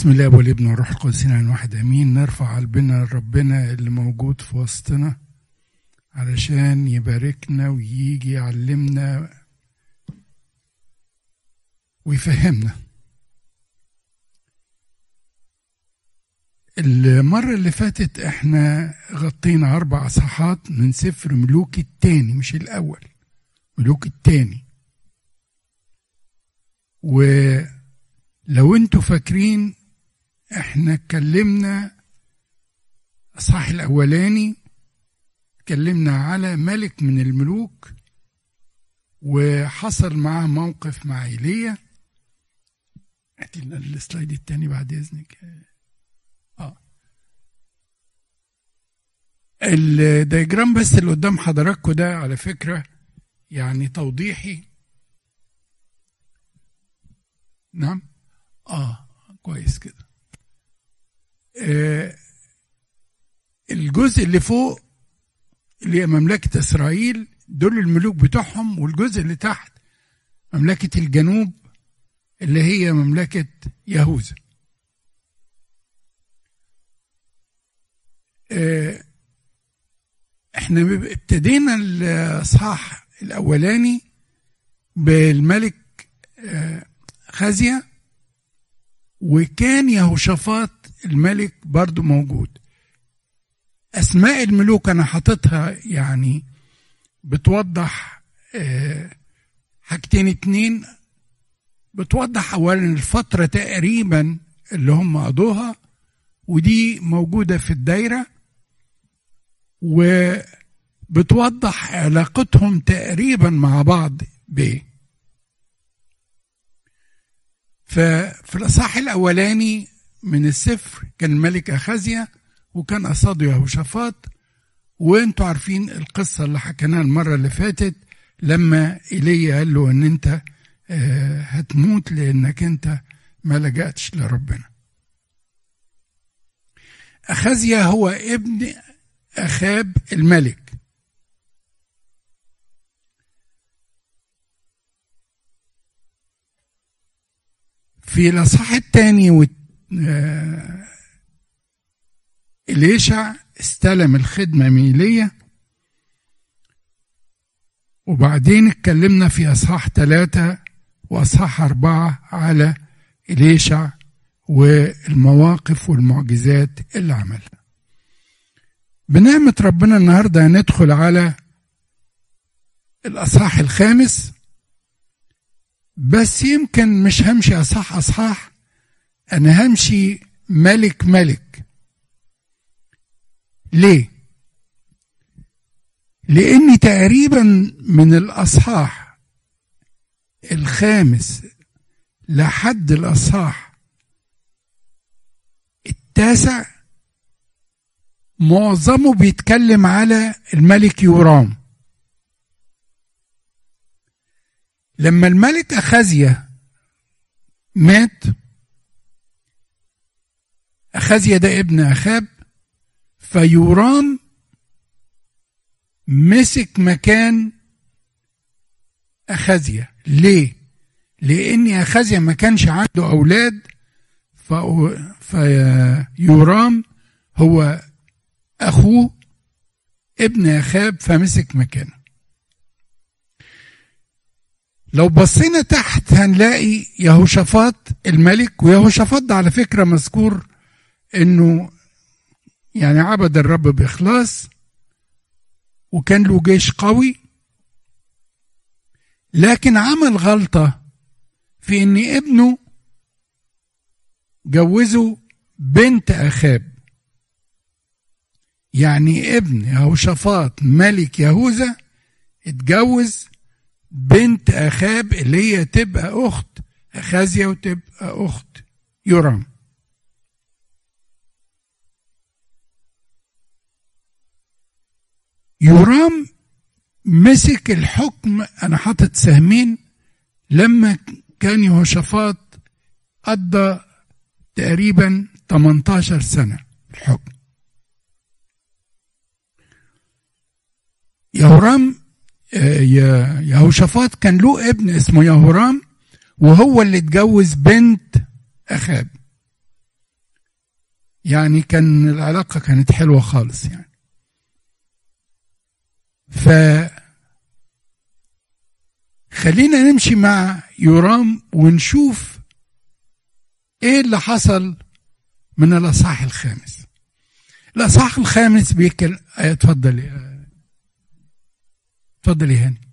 بسم الله والابن والروح القدس عن واحد آمين. نرفع قلبنا لربنا اللي موجود في وسطنا علشان يباركنا ويجي يعلمنا ويفهمنا. المرة اللي فاتت إحنا غطينا أربع صحات من سفر ملوك التاني مش الأول ملوك التاني. ولو أنتوا فاكرين إحنا اتكلمنا الصح الأولاني اتكلمنا على ملك من الملوك وحصل معاه موقف مع إيليا. هات ال slide التاني بعد إذنك. آه. ال diagram بس اللي قدام حضراتكم ده على فكرة يعني توضيحي. نعم؟ آه كويس كده. الجزء اللي فوق اللي هي مملكة إسرائيل دول الملوك بتوعهم والجزء اللي تحت مملكة الجنوب اللي هي مملكة يهوذا. آه، إحنا ابتدينا الإصحاح الأولاني بالملك آه، خزية وكان يهوشافاط الملك برضو موجود. أسماء الملوك أنا حاططها يعني بتوضح آه، حاجتين اتنين بتوضح اولا الفترة تقريبا اللي هم قضوها ودي موجودة في الدايرة وبتوضح علاقتهم تقريبا مع بعض بايه ففي الأصحاح الأولاني من السفر. كان الملك أخازيا وكان قصاده يهوشافاط. وأنتوا عارفين القصة اللي حكيناها المرة اللي فاتت لما إيليا قال له إن أنت آه، هتموت لأنك أنت ما لجأتش لربنا. أخازيا هو ابن أخاب الملك. في الأصحاح الثاني آه، إليشع استلم الخدمة من إيليا وبعدين اتكلمنا في أصحاح ثلاثة وأصحاح أربعة على إليشع والمواقف والمعجزات اللي عملها. بنعمة ربنا النهاردة هندخل على الأصحاح الخامس بس يمكن مش همشي أصحاح أصحاح أنا همشي ملك ملك. ليه؟ لأني تقريبا من الأصحاح الخامس لحد الأصحاح التاسع معظمه بيتكلم على الملك يورام. لما الملك أخازيا مات أخازيا ده ابن أخاب فيورام مسك مكان أخازيا ليه؟ لأن أخازيا ما كانش عنده أولاد فيورام هو أخوه ابن أخاب فمسك مكانه لو بصينا تحت هنلاقي يهوشافاط الملك ويهوشافاط ده على فكرة مذكور إنه يعني عبد الرب بإخلاص وكان له جيش قوي لكن عمل غلطة في إن ابنه جوزه بنت أخاب. يعني ابن يهوشافاط ملك يهوذا اتجوز بنت أخاب اللي هي تبقى أخت أخازيا وتبقى أخت يورام يورام مسك الحكم أنا حاطط سهمين لما كان يهوشافاط قضى تقريبا 18 سنة الحكم. يهورام آه، يهوشافاط كان له ابن اسمه يهورام وهو اللي اتجوز بنت أخاب. يعني كان العلاقة كانت حلوة خالص يعني. ف خلينا نمشي مع يورام ونشوف إيه اللي حصل من الأصحاح الخامس. الأصحاح الخامس بيتكلم اتفضل اتفضل يا هاني.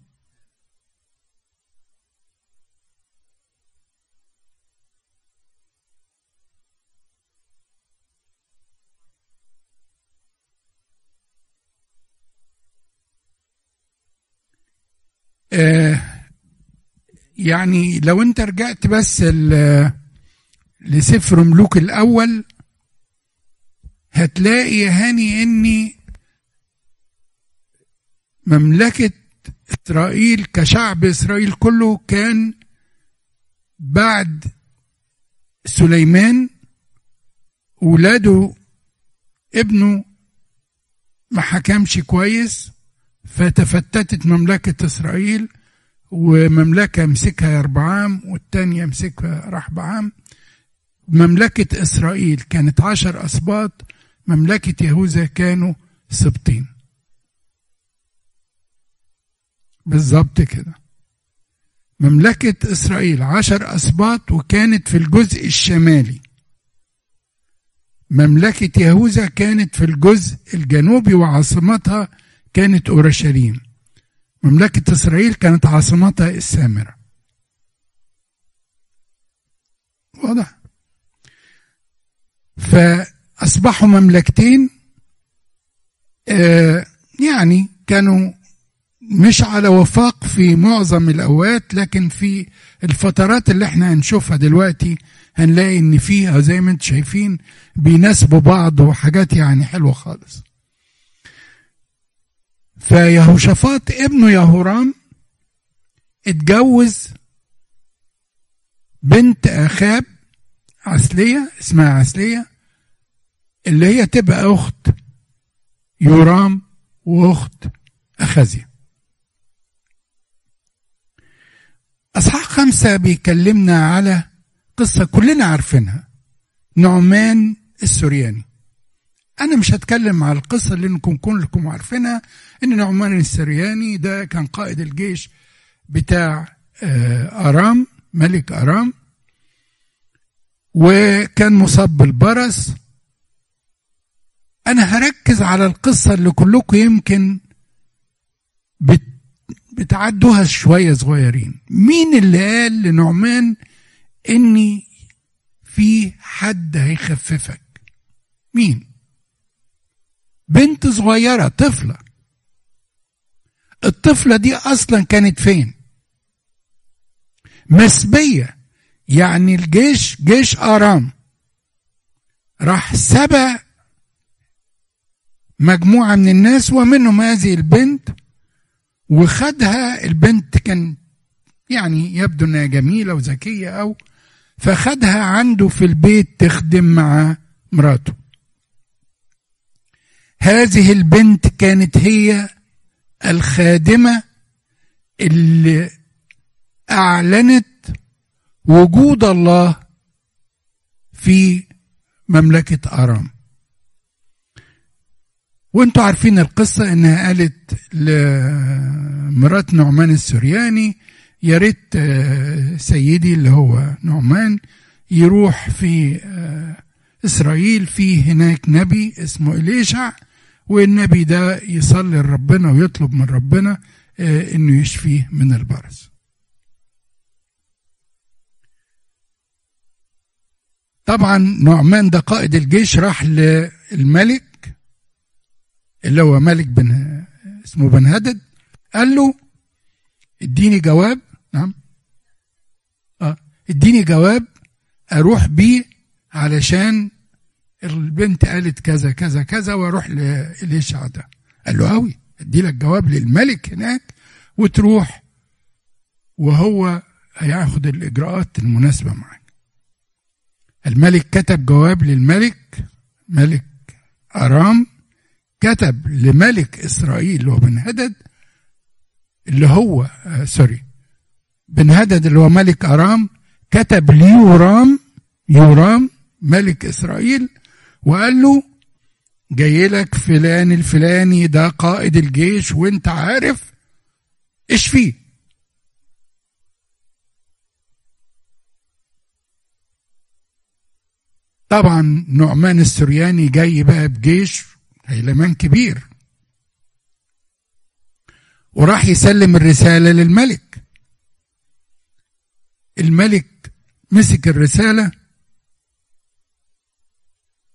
يعني لو انت رجعت بس لسفر ملوك الأول هتلاقي يا هاني إني مملكة إسرائيل كشعب إسرائيل كله كان بعد سليمان ولاده ابنه ما حكمش كويس. فتفتتت مملكة إسرائيل ومملكة مسكها يربعام والتانية مسكها رحبعام مملكة إسرائيل كانت عشر أسباط مملكة يهوذا كانوا سبطين. بالظبط كده. مملكة إسرائيل عشر أسباط وكانت في الجزء الشمالي. مملكة يهوذا كانت في الجزء الجنوبي وعاصمتها كانت أورشليم. مملكة إسرائيل كانت عاصمتها السامرة. واضح. فأصبحوا مملكتين آه يعني كانوا مش على وفاق في معظم الأوقات لكن في الفترات اللي إحنا هنشوفها دلوقتي هنلاقي إن فيها زي ما أنتم شايفين بيناسبوا بعض وحاجات يعني حلوة خالص. فيهوشافاط ابنه يهورام اتجوز بنت أخاب عسلية اسمها عسلية اللي هي تبقى أخت يورام وأخت اخازيا أصحاح خمسة بيكلمنا على قصة كلنا عارفينها. نعمان السورياني. أنا مش هتكلم على القصة اللي إنكم كلكم عارفينها إن نعمان السرياني ده كان قائد الجيش بتاع آه، أرام ملك أرام وكان مصاب بالبرص. أنا هركز على القصة اللي كلكم يمكن بت بتعدوها شوية صغيرين. مين اللي قال لنعمان إني في حد هيخففك؟ مين؟ بنت صغيرة طفلة. الطفلة دي أصلا كانت فين؟ مسبية. يعني الجيش جيش آرام. راح سبى مجموعة من الناس ومنهم هذه البنت وخدها. البنت كان يعني يبدو إنها جميلة وذكية أو فخدها عنده في البيت تخدم مع مراته. هذه البنت كانت هي الخادمة اللي أعلنت وجود الله في مملكة أرام. وانتوا عارفين القصة إنها قالت لمرات نعمان السرياني يا ريت آه، سيدي اللي هو نعمان يروح في آه، إسرائيل في هناك نبي اسمه إليشع والنبي ده يصلي لربنا ويطلب من ربنا آه، إنه يشفيه من البرص طبعا نعمان ده قائد الجيش راح للملك اللي هو ملك بن اسمه بن هدد قال له اديني جواب. نعم. آه اديني جواب أروح بيه علشان البنت قالت كذا كذا كذا وأروح لإليشع ده قال له قوي أدي لك جواب للملك هناك وتروح. وهو هياخد الإجراءات المناسبة معاك. الملك كتب جواب للملك ملك أرام كتب لملك إسرائيل اللي هو بن هدد اللي هو سوري بن هدد اللي هو ملك أرام كتب ليورام يورام ملك إسرائيل وقال له جاي لك فلان الفلاني ده قائد الجيش وانت عارف إيش فيه. طبعا نعمان السرياني جاي بقى بجيش هيلمان كبير. وراح يسلم الرسالة للملك. الملك مسك الرسالة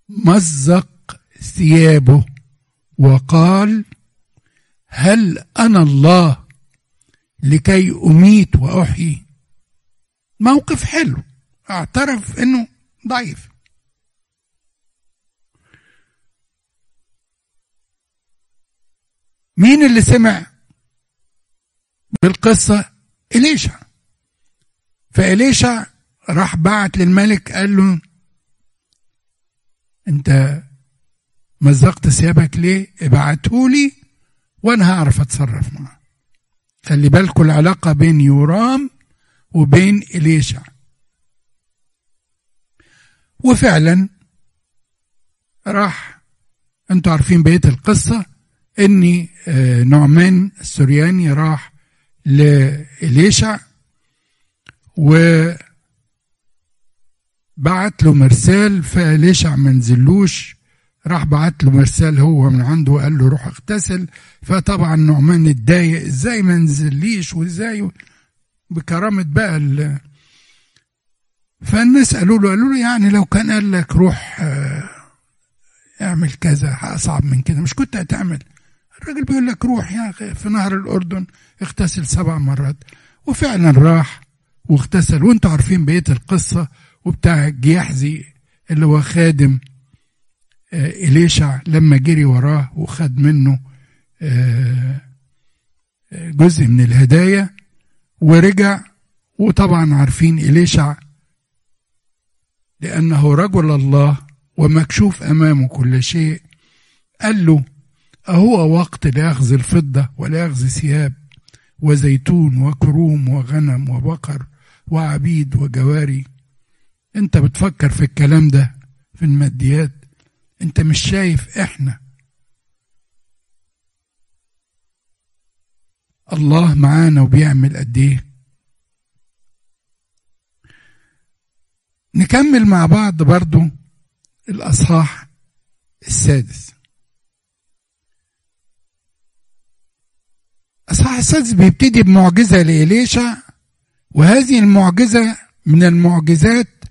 مزق ثيابه وقال هل أنا الله لكي أميت وأحيي؟ موقف حلو اعترف إنه ضعيف. مين اللي سمع بالقصة؟ إليشع. فإليشع راح بعت للملك قال له انت مزقت ثيابك ليه؟ ابعتهولي وأنا هعرف اتصرف معاه. خلي بالكم العلاقة بين يورام وبين إليشع. وفعلا راح أنتوا عارفين بقية القصة ان آه، نعمان السرياني راح لإليشع و بعت له مرسال فإليشع ما نزلوش راح بعت له مرسال هو من عنده وقال له روح اغتسل. فطبعا نعمان اتضايق إزاي ما نزليش وإزاي؟ بكرامة بقى ال. فالناس قالوا له قالوا له يعني لو كان قال لك روح آه، اعمل كذا أصعب من كده. مش كنت هتعمل. الراجل بيقول لك روح يا أخي في نهر الأردن اغتسل سبع مرات. وفعلا راح واغتسل. وانتوا عارفين بقية القصة. وبتاع جيحزي اللي هو خادم آه، إليشع لما جري وراه وخد منه آه، جزء من الهدايا ورجع. وطبعا عارفين إليشع لأنه رجل الله ومكشوف أمامه كل شيء. قال له أهو وقت لأخذ الفضة ولأخذ ثياب وزيتون وكروم وغنم وبقر وعبيد وجواري انت بتفكر في الكلام ده في الماديات انت مش شايف إحنا. الله معانا وبيعمل قد إيه. نكمل مع بعض برضو الأصحاح السادس. اصحاح السادس بيبتدي بمعجزة لإليشع وهذه المعجزة من المعجزات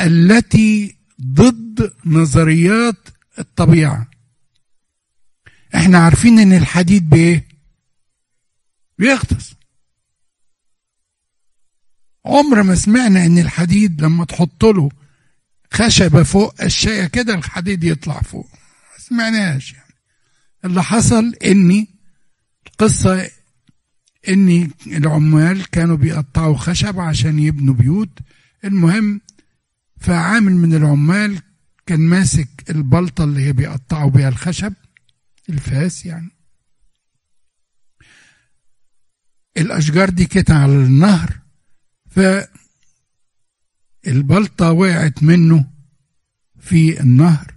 التي ضد نظريات الطبيعة. إحنا عارفين ان الحديد بإيه؟ بيغطس. عمر ما سمعنا ان الحديد لما تحط له خشبة فوق الشايه كده الحديد يطلع فوق. ما سمعناش يعني. اللي حصل اني القصة ان العمال كانوا بيقطعوا خشب عشان يبنوا بيوت. المهم فعامل من العمال كان ماسك البلطة اللي هي بيقطعوا بيها الخشب الفاس يعني. الأشجار دي كانت على النهر فالبلطة وقعت منه في النهر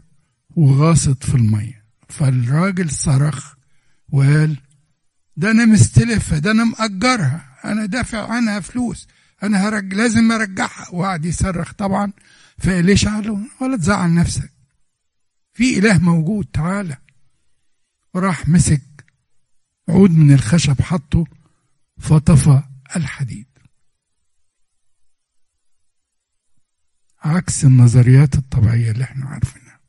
وغاصت في المية. فالراجل صرخ وقال ده أنا مستلفها ده أنا مأجرها أنا دافع عنها فلوس. أنا هرج لازم أرجعها. وقعد يصرخ طبعا فليش قالوا ولا تزعل نفسك. في إله موجود تعالى وراح مسك عود من الخشب حطه فطفى الحديد. عكس النظريات الطبيعية اللي إحنا عارفينها.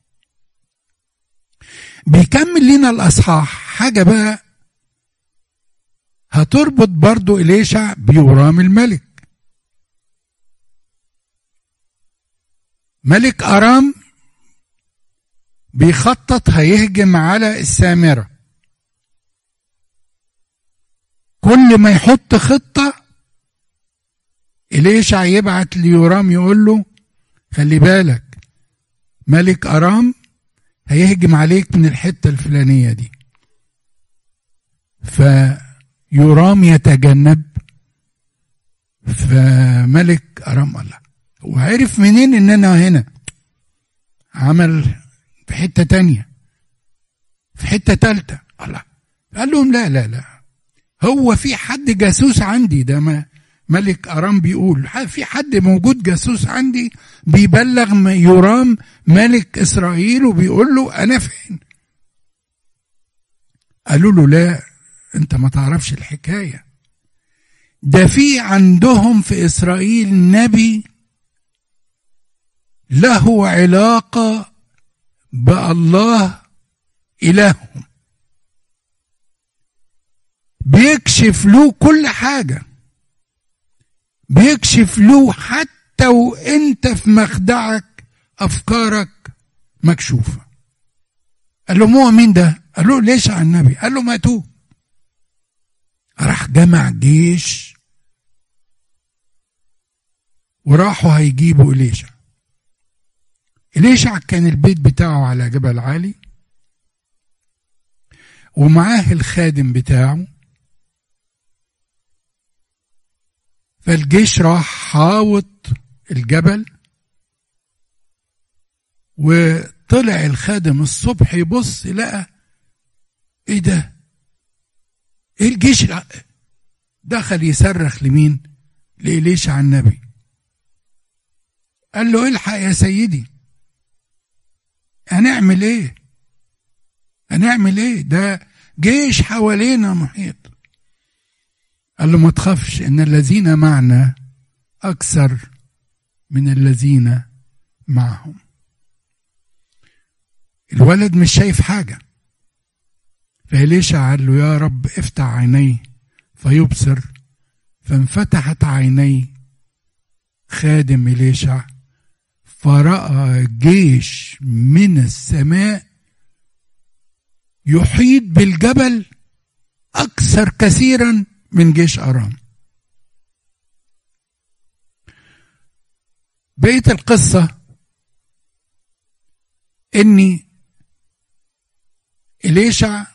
بيكمل لنا الأصحاح. حاجة بقى هتربط برضو إليشع بيورام الملك. ملك أرام بيخطط هيهجم على السامرة. كل ما يحط خطة إليشع يبعت ليورام يقول له خلي بالك ملك أرام هيهجم عليك من الحتة الفلانية دي. فيورام يتجنب. فملك أرام الله وعرف منين إن أنا هنا؟ عمل في حتة تانية. في حتة تالتة. الله. قال لهم لا لا لا. هو في حد جاسوس عندي؟ ده ما ملك أرام بيقول. في حد موجود جاسوس عندي؟ بيبلغ يرام ملك إسرائيل وبيقول له أنا فين؟ قالوا له لا أنت ما تعرفش الحكاية. ده في عندهم في إسرائيل نبي له علاقة بالله إلههم. بيكشف له كل حاجة. بيكشف له حتى وإنت في مخدعك أفكارك مكشوفة. قال له مو مين ده؟ قال له ليش على النبي؟ قال له ماتوه راح جمع جيش. وراحوا هيجيبوا إليشع إليشع كان البيت بتاعه على جبل عالي؟ ومعاه الخادم بتاعه. فالجيش راح حاوط الجبل وطلع الخادم الصبح يبص لقى إيه ده؟ إيه الجيش دخل يصرخ لمين؟ لإليشع النبي. قال له إلحق يا سيدي. هنعمل إيه؟ هنعمل إيه؟ ده جيش حوالينا محيط. قال له ما تخافش إن الذين معنا أكثر من الذين معهم. الولد مش شايف حاجة. فإليشع قال له يا رب افتح عينيه فيبصر. فانفتحت عيني خادم إليشع فرأى جيش من السماء يحيط بالجبل أكثر كثيرا من جيش أرام. بقية القصة إني إليشع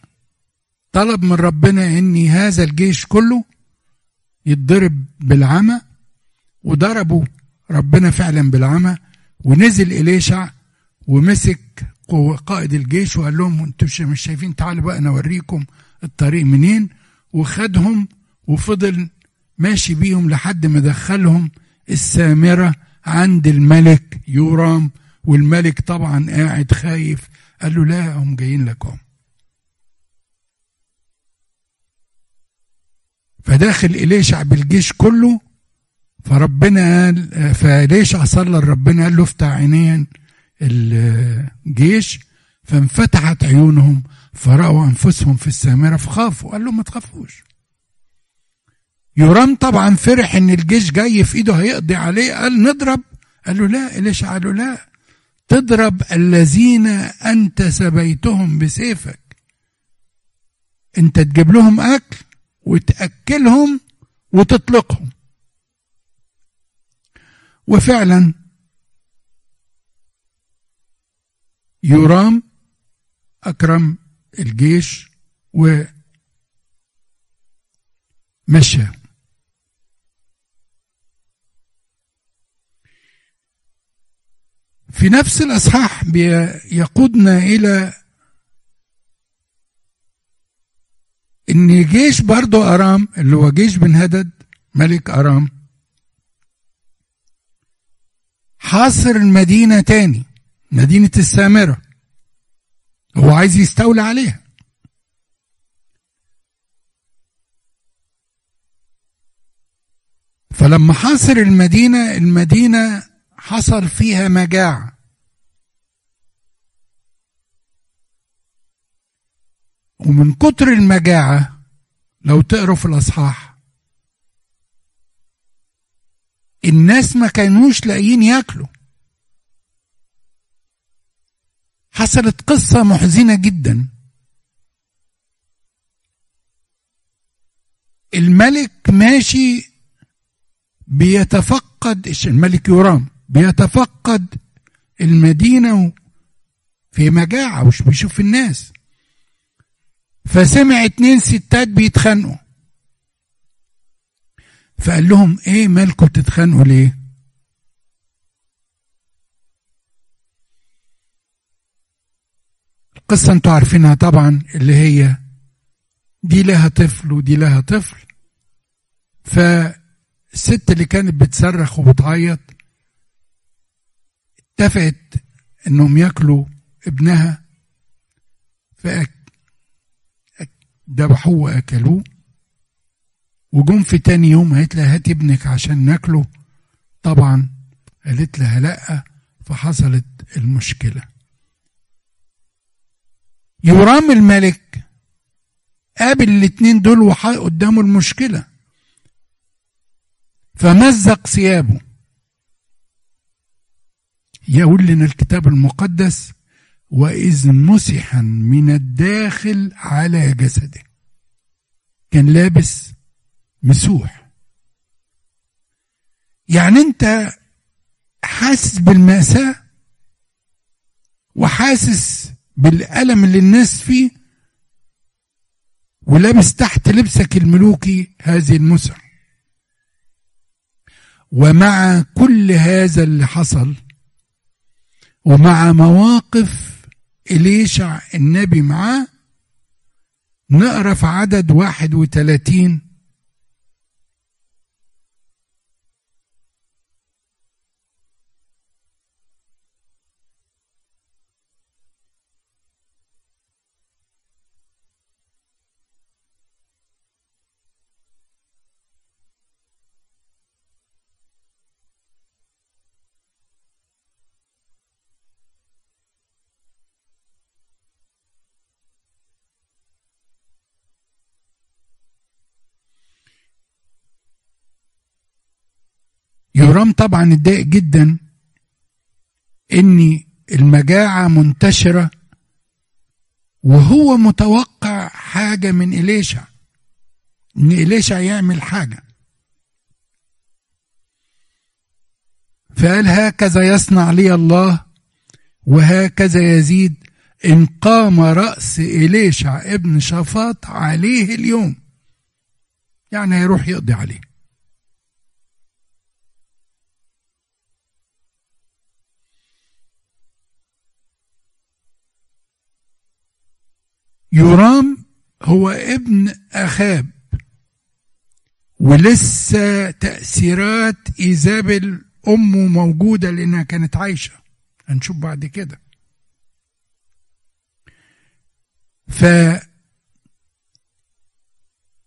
طلب من ربنا إن هذا الجيش كله يتضرب بالعمى وضربوا ربنا فعلا بالعمى ونزل إليشع ومسك قائد الجيش وقال لهم أنتوا مش شايفين تعالوا بقى أنا أوريكم الطريق منين. وخدهم وفضل ماشي بيهم لحد ما دخلهم السامرة عند الملك يورام. والملك طبعا قاعد خايف قال له لا هم جايين لكم. فداخل إليشع بالجيش كله فربنا قال فإليشع صلى لربنا قال له افتح عينين الجيش. فانفتحت عيونهم فرأوا أنفسهم في السامرة فخافوا. قال له ما تخافوش. يورام طبعا فرح إن الجيش جاي في إيده هيقضي عليه. قال نضرب. قال له لا. إليشع قال له لا. تضرب الذين أنت سبيتهم بسيفك. أنت تجيب لهم أكل وتأكلهم وتطلقهم. وفعلا يرام أكرم الجيش ومشى. في نفس الأصحاح يقودنا إلى إن جيش برضو أرام اللي هو جيش بن هدد ملك أرام حاصر المدينة تاني مدينة السامرة. هو عايز يستولى عليها. فلما حاصر المدينة المدينة حصل فيها مجاعة. ومن كتر المجاعة لو تقروا في الأصحاح الناس ما كانوش لاقيين ياكلوا. حصلت قصة محزنة جدا. الملك ماشي بيتفقد الملك يورام بيتفقد المدينة في مجاعة وش بيشوف الناس. فسمع اتنين ستات بيتخانقوا. فقال لهم إيه مالكم تتخانقوا ليه – قصة أنتوا عارفينها طبعا اللي هي دي لها طفل ودي لها طفل. فالست اللي كانت بتصرخ وبتعيط اتفقت إنهم ياكلوا ابنها فذبحوه واكلوه وجم في تاني يوم قالت لها هات ابنك عشان ناكله. طبعا قالت لها لأ فحصلت المشكلة. يرام الملك قابل الاتنين دول وحط قدامه المشكلة. فمزق ثيابه. يقول لنا الكتاب المقدس وإذ مسحا من الداخل على جسده. كان لابس مسوح. يعني انت حاسس بالمأساة وحاسس بالألم اللي الناس فيه ولابس تحت لبسك الملوكي هذه المسح ومع كل هذا اللي حصل ومع مواقف إليشع النبي معاه نقرأ في عدد واحد وثلاثين يورام طبعا اتضايق جدا ان المجاعة منتشرة وهو متوقع حاجة من إليشع إن إليشع يعمل حاجة. فقال هكذا يصنع لي الله وهكذا يزيد إن قام رأس إليشع ابن شفاط عليه اليوم. يعني هيروح يقضي عليه. يرام هو ابن أخاب. ولسه تأثيرات إيزابل أمه موجودة لأنها كانت عايشة. هنشوف بعد كده. ف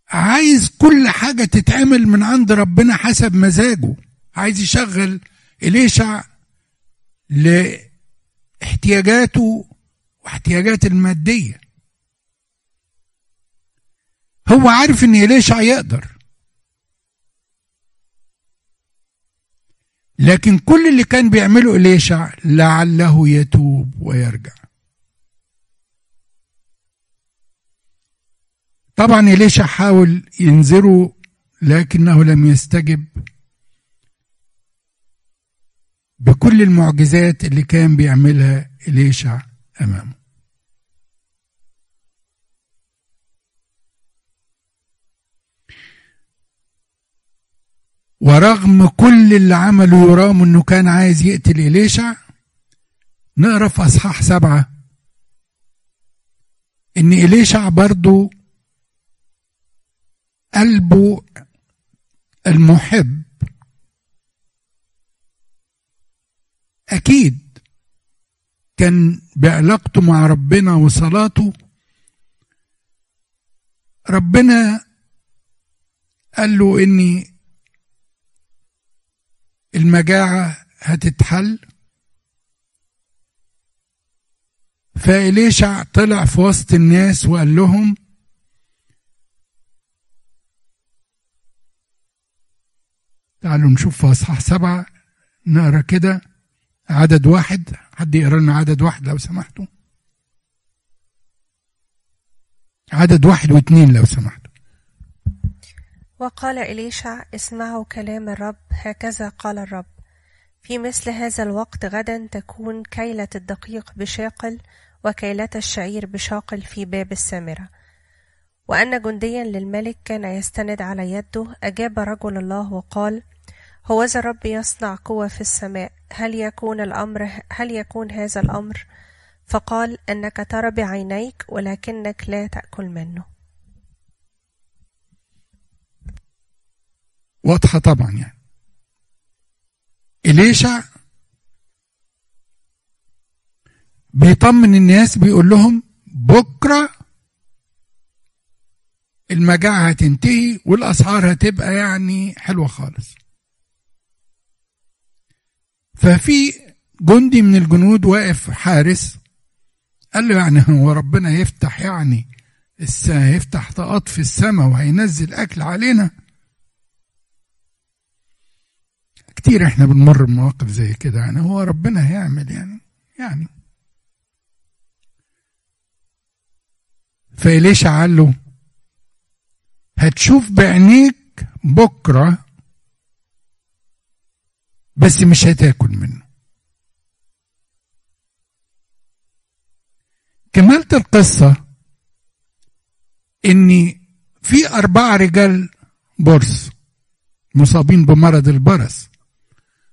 عايز كل حاجة تتعمل من عند ربنا حسب مزاجه. عايز يشغل إليشع لاحتياجاته واحتياجات المادية. هو عارف ان إليشع يقدر لكن كل اللي كان بيعمله إليشع لعله يتوب ويرجع. طبعا إليشع حاول ينذره لكنه لم يستجب؟ بكل المعجزات اللي كان بيعملها إليشع أمامه. ورغم كل اللي عمله يرام إنه كان عايز يقتل إليشع نقرأ في أصحاح سبعة. إن إليشع برضو قلبه المحب. أكيد كان بعلاقته مع ربنا وصلاته ربنا قال له إني المجاعة هتتحل؟ فإليشع طلع في وسط الناس وقال لهم تعالوا نشوف في أصحاح سبعة نقرأ كده عدد واحد حد يقرأ لنا عدد واحد لو سمحتوا؟ عدد واحد واثنين لو سمحتوا. وقال إليشع اسمعوا كلام الرب هكذا قال الرب. في مثل هذا الوقت غدا تكون كيلة الدقيق بشاقل وكيلة الشعير بشاقل في باب السامرة. وأن جنديا للملك كان يستند على يده أجاب رجل الله وقال هوذا الرب يصنع قوة في السماء هل يكون الأمر هل يكون هذا الأمر؟ فقال إنك ترى بعينيك ولكنك لا تأكل منه. واضحة طبعا يعني. إليشع بيطمن الناس بيقول لهم بكرة المجاعة هتنتهي والأسعار هتبقى يعني حلوة خالص. ففي جندي من الجنود واقف حارس قال له يعني هو ربنا يفتح يعني هيفتح طاقات في السماء وهينزل أكل علينا. كتير إحنا بنمر بمواقف زي كده يعني هو ربنا هيعمل يعني يعني. فإليشا قال له هتشوف بعينيك بكرة بس مش هتاكل منه. كملت القصة إن في أربعة رجال برص مصابين بمرض البرص.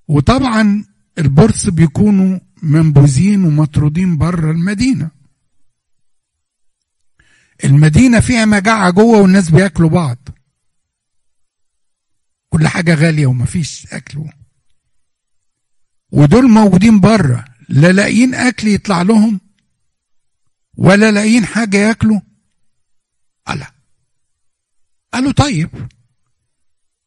وطبعا البرص بيكونوا منبوذين ومطرودين بره المدينة. المدينة فيها مجاعة جوه والناس بياكلوا بعض. كل حاجة غالية ومفيش أكل ودول موجودين بره لا لاقيين أكل يطلع لهم ولا لاقيين حاجة ياكلوا. قال قالوا طيب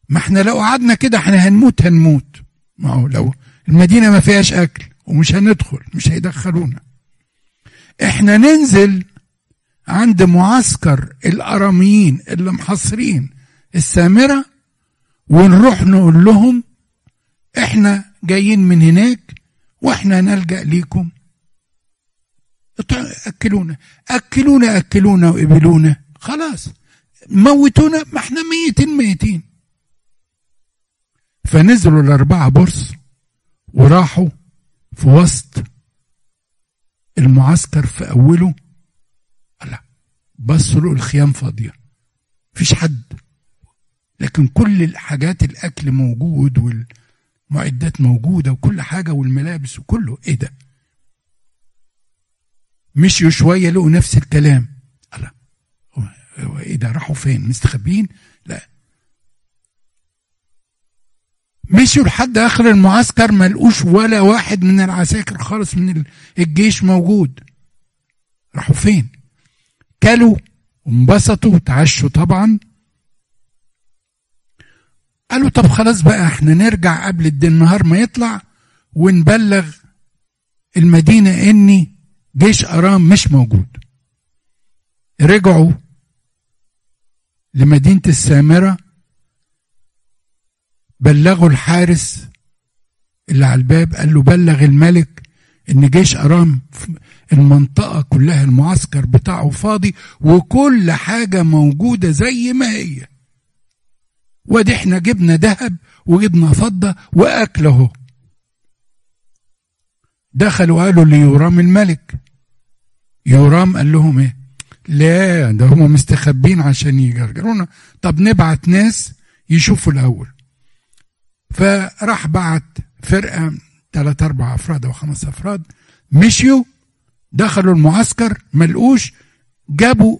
ما إحنا لو قعدنا كده إحنا هنموت هنموت. ما هو لو المدينة ما فيهاش أكل ومش هندخل مش هيدخلونا. إحنا ننزل عند معسكر الأراميين اللي محصرين السامرة ونروح نقول لهم إحنا جايين من هناك وإحنا نلجأ ليكم. أكلونا. أكلونا أكلونا وقبلونا خلاص. موتونا ما إحنا ميتين ميتين. فنزلوا الأربعة برص وراحوا في وسط المعسكر في أوله. لا بصوا له الخيام فاضية مفيش حد. لكن كل الحاجات الأكل موجود والمعدات موجودة وكل حاجة والملابس وكله. إيه ده؟ مشيوا شوية لقوا نفس الكلام. لا هو إيه ده؟ راحوا فين؟ مستخبين لا مشوا لحد آخر المعسكر ما لقوش ولا واحد من العساكر خالص من الجيش موجود. راحوا فين؟ كلوا وانبسطوا وتعشوا طبعا. قالوا طب خلاص بقى إحنا نرجع قبل النهار ما يطلع ونبلغ المدينة اني جيش أرام مش موجود. رجعوا لمدينة السامرة بلغوا الحارس اللي على الباب قال له بلغ الملك إن جيش أرام المنطقة كلها المعسكر بتاعه فاضي وكل حاجة موجودة زي ما هي. وادي إحنا جبنا ذهب وجبنا فضة واكل اهو دخلوا قالوا ليورام الملك. يورام قال لهم إيه؟ لا ده هم مستخبين عشان يجرجرونا. طب نبعت ناس يشوفوا الأول. فراح بعت فرقة ثلاث أربع أفراد أو خمس أفراد مشيوا دخلوا المعسكر ملقوش جابوا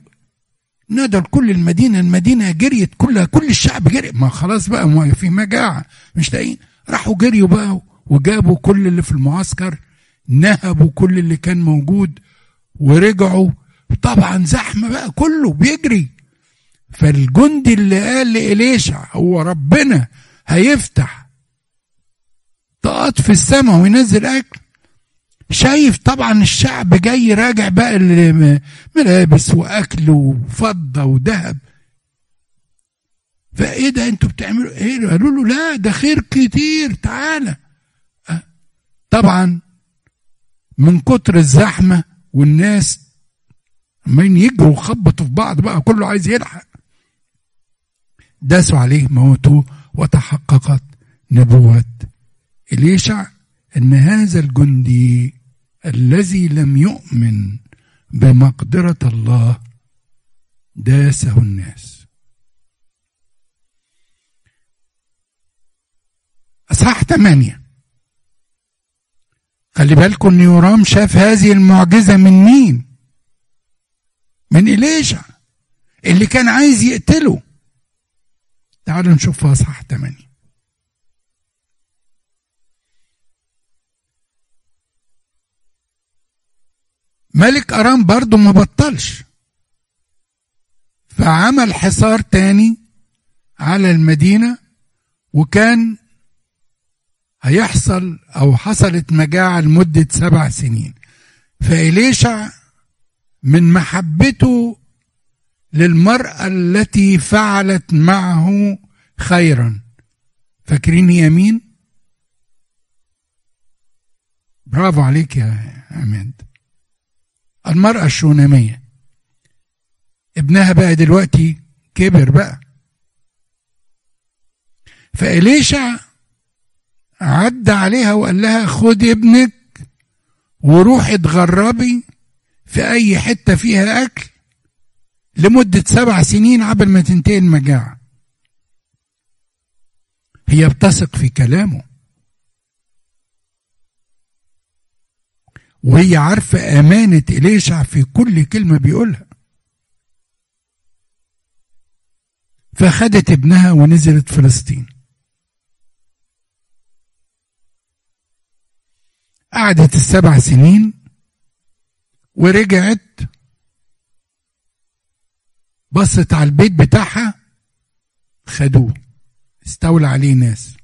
نادوا كل المدينة المدينة جريت كلها كل الشعب جري. ما خلاص بقى ما في مجاعة مش لاقيين. راحوا جريوا بقى وجابوا كل اللي في المعسكر نهبوا كل اللي كان موجود ورجعوا. طبعا زحمة بقى كله بيجري. فالجندي اللي قال لإليشع هو ربنا هيفتح طاقات في السماء وينزل أكل. شايف طبعا الشعب جاي راجع بقى ملابس وأكل وفضة وذهب فإيه ده أنتوا بتعملوا؟ إيه قالوا له لا ده خير كتير تعالى. طبعا من كتر الزحمة والناس عمالين يجروا وخبطوا في بعض بقى كله عايز يلحق. داسوا عليه موتوه وتحققت نبوة إليشع أن هذا الجندي الذي لم يؤمن بمقدرة الله داسه الناس. أصحاح ثمانية. خلي بالكم إن يورام شاف هذه المعجزة من مين؟ من إليشع اللي كان عايز يقتله. تعالوا نشوف في اصحاح ملك أرام برضه ما بطلش. فعمل حصار تاني على المدينة وكان هيحصل أو حصلت مجاعة لمدة سبع سنين. فإليشع من محبته للمرأة التي فعلت معه خيرا. فاكرين هي مين؟ برافو عليك يا عماد المرأة الشونامية. ابنها بقى دلوقتي كبر بقى. فإليشع عدى عليها وقال لها خد ابنك وروحي اتغربي في أي حتة فيها أكل لمدة سبع سنين قبل ما تنتهي المجاعة. هي بتثق في كلامه. وهي عارفة أمانة إليشع في كل كلمة بيقولها. فخدت ابنها ونزلت فلسطين. قعدت السبع سنين ورجعت بصت على البيت بتاعها خدوه. استولى عليه ناس.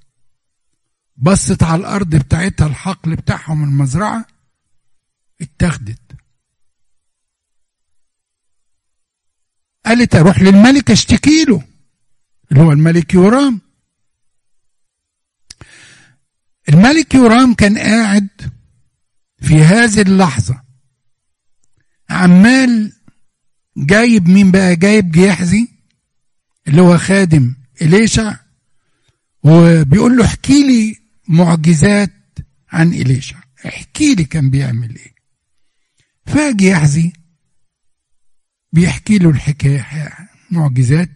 بصت على الأرض بتاعتها الحقل بتاعهم المزرعة اتاخدت. قالت أروح للملك أشتكي له اللي هو الملك يورام. الملك يورام كان قاعد في هذه اللحظة عمال جايب مين بقى؟ جايب جيحزي اللي هو خادم إليشع وبيقول له احكي لي معجزات عن إليشع. احكي لي كان بيعمل إيه. فجيحزي بيحكي له الحكاية معجزات.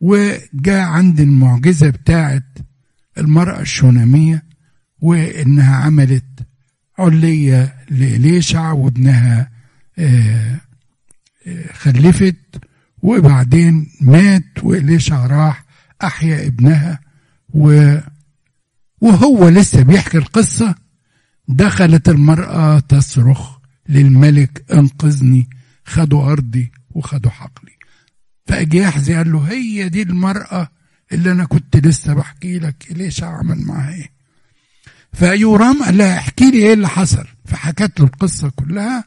وجاء عند المعجزة بتاعت المرأة الشونامية وإنها عملت علية لإليشع وابنها خلفت. وبعدين مات وإليشع راح أحيا ابنها. و وهو لسه بيحكي القصة. دخلت المرأة تصرخ. للملك انقذني خدوا أرضي وخدوا حقلي. يحزي قال له هي دي المرأة اللي أنا كنت لسه بحكي لك ليش أعمل معاها إيه؟ فيورام قال لها احكي لي إيه اللي حصل. فحكت له القصة كلها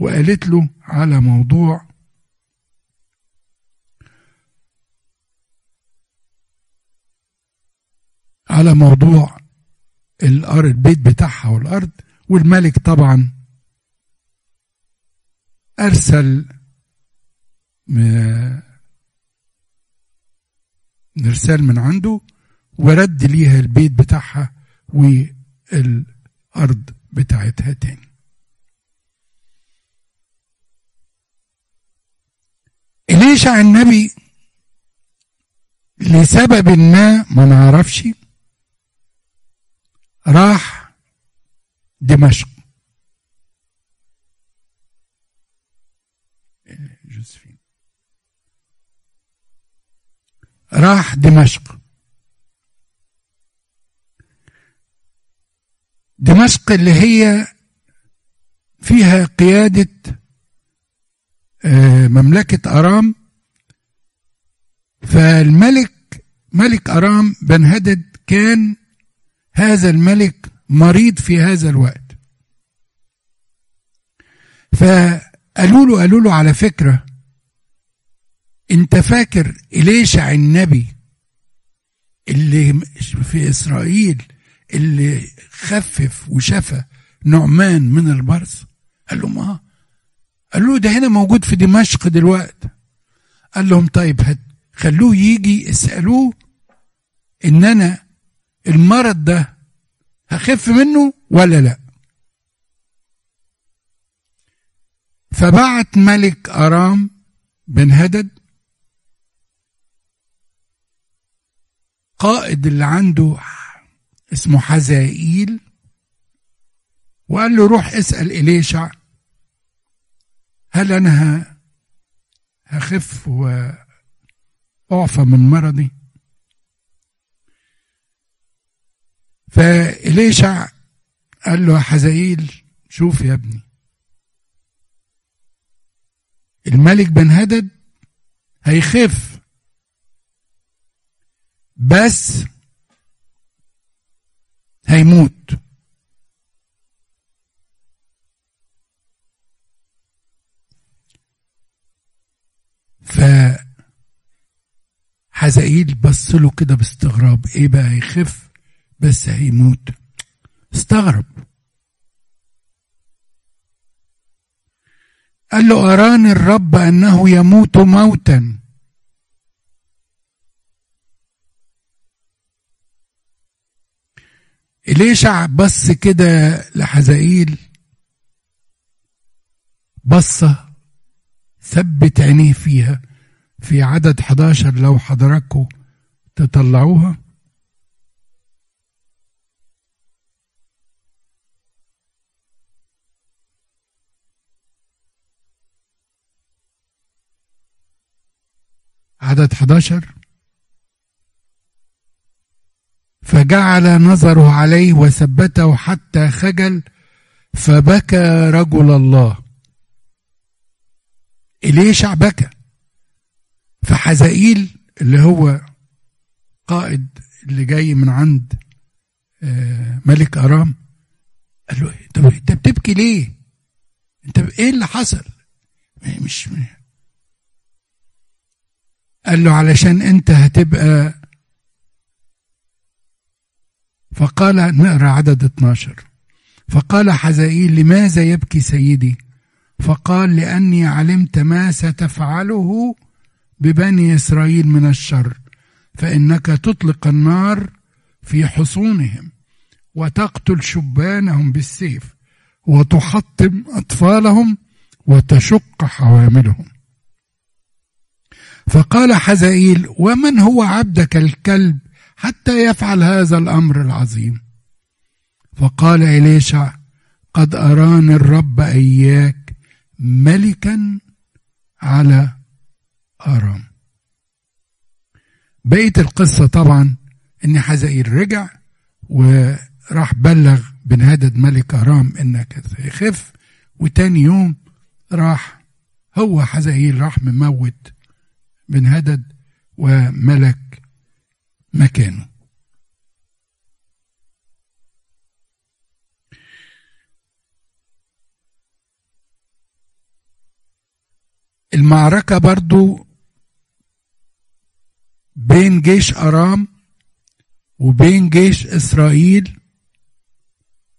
وقالت له على موضوع على موضوع البيت بتاعها والأرض والملك طبعا أرسل مرسال من عنده ورد ليها البيت بتاعها والأرض بتاعتها تاني. إليشع النبي؟ لسبب ما ما نعرفش. راح دمشق. راح دمشق. دمشق اللي هي فيها قيادة مملكة أرام. فالملك ملك أرام بن هدد كان هذا الملك مريض في هذا الوقت. فقالوا له قالوا له على فكرة انت فاكر إليشع النبي اللي في إسرائيل اللي خفف وشفى نعمان من البرص؟ قال لهم آه. قال له ده هنا موجود في دمشق دلوقتي قال لهم طيب هت خلوه يجي اسألوه إن أنا المرض ده هخف منه ولا لا. فبعت ملك أرام بن هدد قائد اللي عنده اسمه حزائيل وقال له روح اسأل إليشع هل أنا هخف وأعفى من مرضي؟ فإليشع قال له حزائيل شوف يا ابني الملك بن هدد هيخف بس هيموت. ف حزائيل بص له كده باستغراب. إيه بقى هيخف بس هيموت. استغرب. قال له أراني الرب أنه يموت موتا. إليشع بص كده لحزائيل؟ بصة ثبت عينيه فيها في عدد 11 لو حضراتكم تطلعوها. عدد 11 فجعل نظره عليه وثبته حتى خجل فبكى رجل الله إليشع بكى فحزائيل اللي هو قائد اللي جاي من عند ملك أرام قال له طب أنت بتبكي ليه؟ أنت إيه اللي حصل؟ مش قال له علشان أنت هتبقى فقال نقرأ عدد 12 فقال حزائيل لماذا يبكي سيدي؟ فقال لأني علمت ما ستفعله ببني إسرائيل من الشر فإنك تطلق النار في حصونهم وتقتل شبانهم بالسيف وتحطم أطفالهم وتشق حواملهم. فقال حزائيل ومن هو عبدك الكلب حتى يفعل هذا الأمر العظيم. فقال إليشع قد أراني الرب إياك ملكا على أرام. بقيه القصة طبعا إن حزائيل رجع وراح بلغ بن هدد ملك أرام إنك هيخف وتاني يوم راح هو حزائيل راح مموت بن هدد وملك مكانه. المعركة برضو بين جيش أرام وبين جيش إسرائيل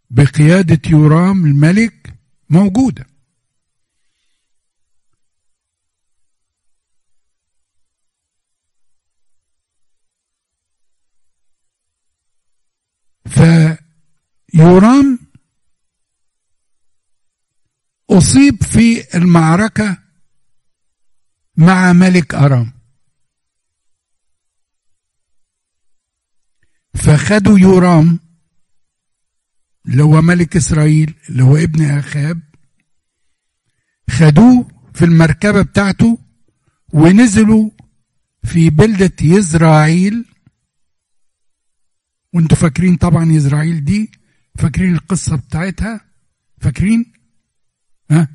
بقيادة يورام الملك موجودة. فيورام أصيب في المعركة مع ملك أرام. فخدوا يورام اللي هو ملك إسرائيل اللي هو ابن أخاب خدوه في المركبة بتاعته ونزلوا في بلدة يزرعيل وانتوا فاكرين طبعا يزرعيل دي؟ فاكرين القصة بتاعتها؟ فاكرين؟ ها؟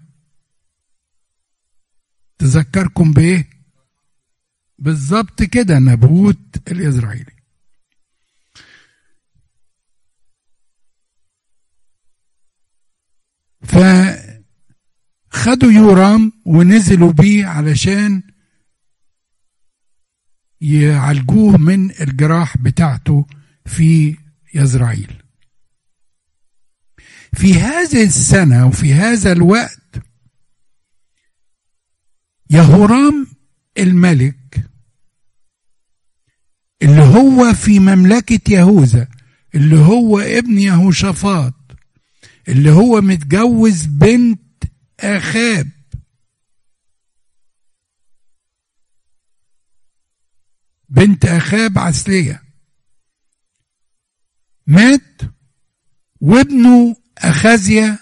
تذكركم بإيه؟ بالظبط كده نبوت الإسرائيلي. فخدوا يورام ونزلوا بيه علشان يعالجوه من الجراح بتاعته. في يزرعيل. في هذه السنة وفي هذا الوقت يهورام الملك اللي هو في مملكة يهوذا اللي هو ابن يهوشافاط اللي هو متجوز بنت أخاب. بنت أخاب عسلية. مات وابنه أخازيا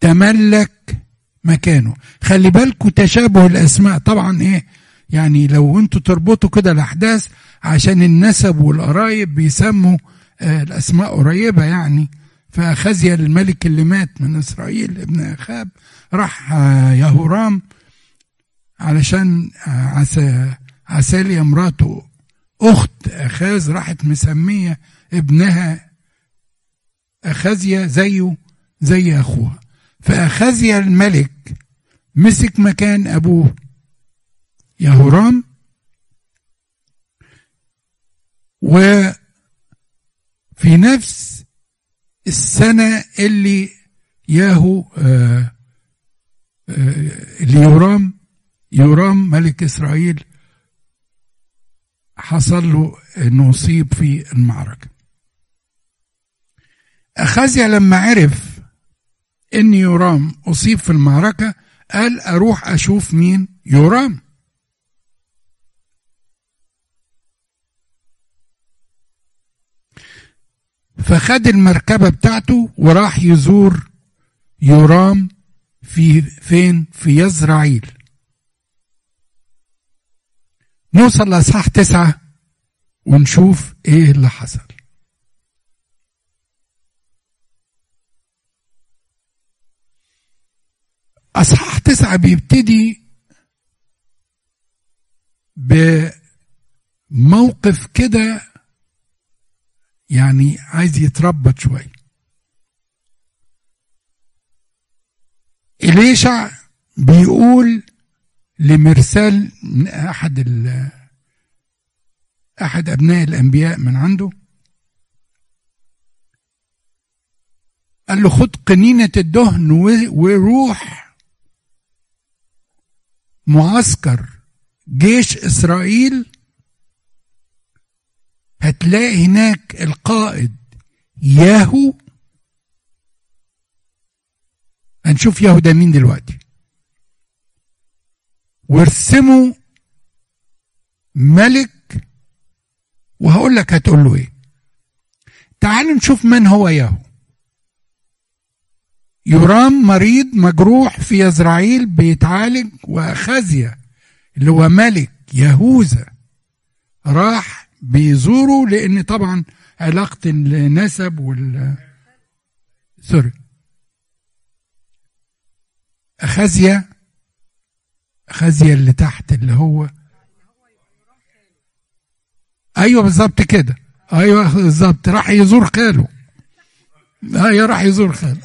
تملك مكانه. خلي بالكوا تشابه الأسماء. طبعا إيه؟ يعني لو أنتوا تربطوا كده الأحداث عشان النسب والقرايب بيسموا آه الأسماء قريبة يعني. فأخازيا الملك اللي مات من إسرائيل ابن أخاب راح آه يهورام علشان آه عسى عساليا مراته أخت أخاز راحت مسمية ابنها أخازيا زيه زي أخوها. فأخازيا الملك مسك مكان أبوه. يهورام وفي نفس السنة اللي ياهو آه آه اللي يورام يورام ملك إسرائيل حصل له انه اصيب في المعركة. اخازيا لما عرف ان يورام أصيب في المعركة قال أروح أشوف مين؟ يورام. فخد المركبة بتاعته وراح يزور يورام في فين؟ في يزرعيل. نوصل لأصحاح تسعة ونشوف إيه اللي حصل. أصحاح تسعة بيبتدي بموقف كده يعني عايز يتربط شوية إليشع بيقول لمرسال من احد أحد أبناء الأنبياء من عنده قال له خد قنينة الدهن وروح معسكر جيش إسرائيل هتلاقي هناك القائد ياهو. هنشوف ياهو ده مين دلوقتي. وارسموا ملك وهقول لك هتقول له إيه. تعالوا نشوف من هو ياهو. يرام مريض مجروح في يزرعيل بيتعالج وأخازيا اللي هو ملك يهوذا راح بيزوره لأن طبعا علاقة النسب وال سوري. أخازيا خزية اللي تحت اللي هو أيوه بالظبط كده. أيوه بالظبط راح يزور خاله. أيوه راح يزور خاله.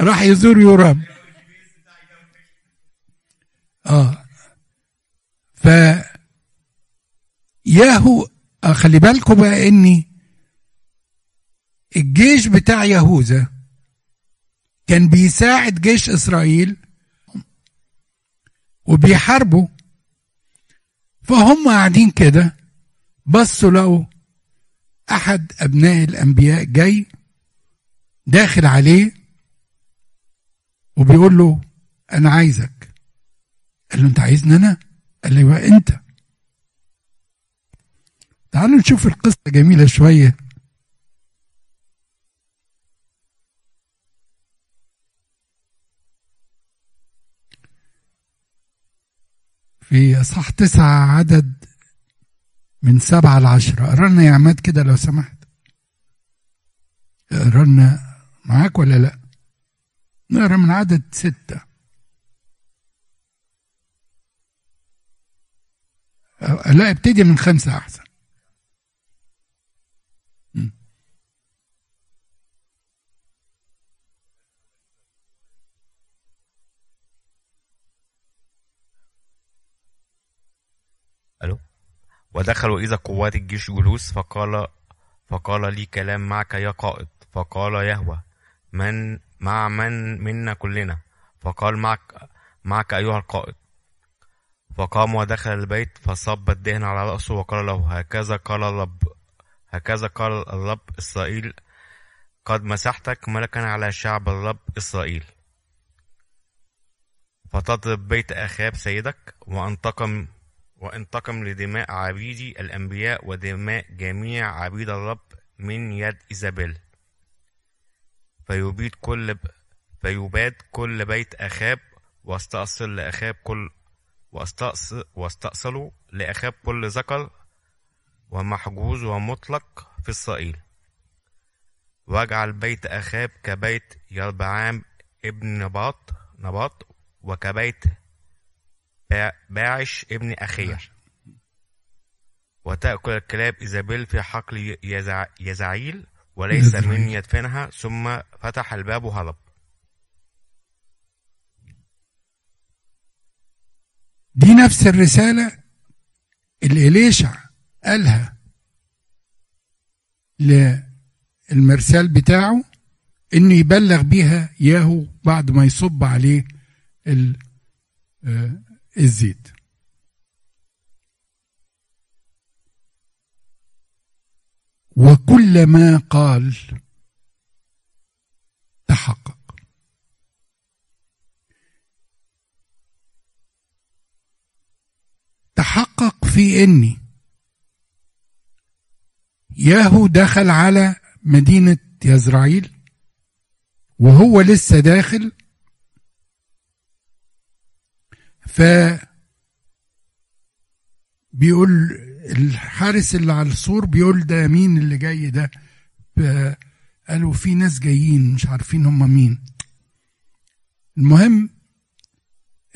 راح يزور يورام. آه. ف ياهو خلي بالكم بقى إني الجيش بتاع يهوذا كان بيساعد جيش إسرائيل وبيحاربوا فهم قاعدين كده بصوا لقوا أحد أبناء الأنبياء جاي داخل عليه وبيقول له أنا عايزك. قال له أنت عايزني أنا؟ قال له أيوه أنت. تعالوا نشوف القصة جميلة شوية. في إصحاح تسعة عدد من سبعة لعشرة قررنا يا عماد كده لو سمحت. قررنا معاك ولا لأ؟ نقرأ من عدد ستة. لا ابتدي من خمسة أحسن. ألو. ودخل وإذا قوات الجيش جلوس فقال فقال لي كلام معك يا قائد. فقال يهوى من مع من منا كلنا. فقال معك معك أيها القائد. فقام ودخل البيت فصب الدهن على رأسه وقال له هكذا قال الرب هكذا قال الرب إسرائيل قد مسحتك ملكا على شعب الرب إسرائيل. فتضرب بيت أخاب سيدك وانتقم وانتقم لدماء عبيدي الأنبياء ودماء جميع عبيد الرب من يد إيزابيل. فيبيد كل ب... فيباد كل بيت أخاب واستأصل لأخاب كل واستأصل واستأصلوا لأخاب كل ذكر ومحجوز ومطلق في إسرائيل واجعل بيت أخاب كبيت يربعام ابن نباط نباط وكبيت با- باعش ابن أخيه وتأكل الكلاب إيزابيل في حقل يزع... يزعيل وليس من. يدفنها ثم فتح الباب وهرب دي نفس الرسالة اللي إليشع قالها للمرسال بتاعه إنه يبلغ بيها ياهو بعد ما يصب عليه آه، الزيت وكل ما قال تحقق. تحقق في إني. ياهو دخل على مدينة يزرعيل وهو لسه داخل. ف بيقول الحارس اللي على السور بيقول ده مين اللي جاي ده؟ قالوا في ناس جايين مش عارفين هم مين. المهم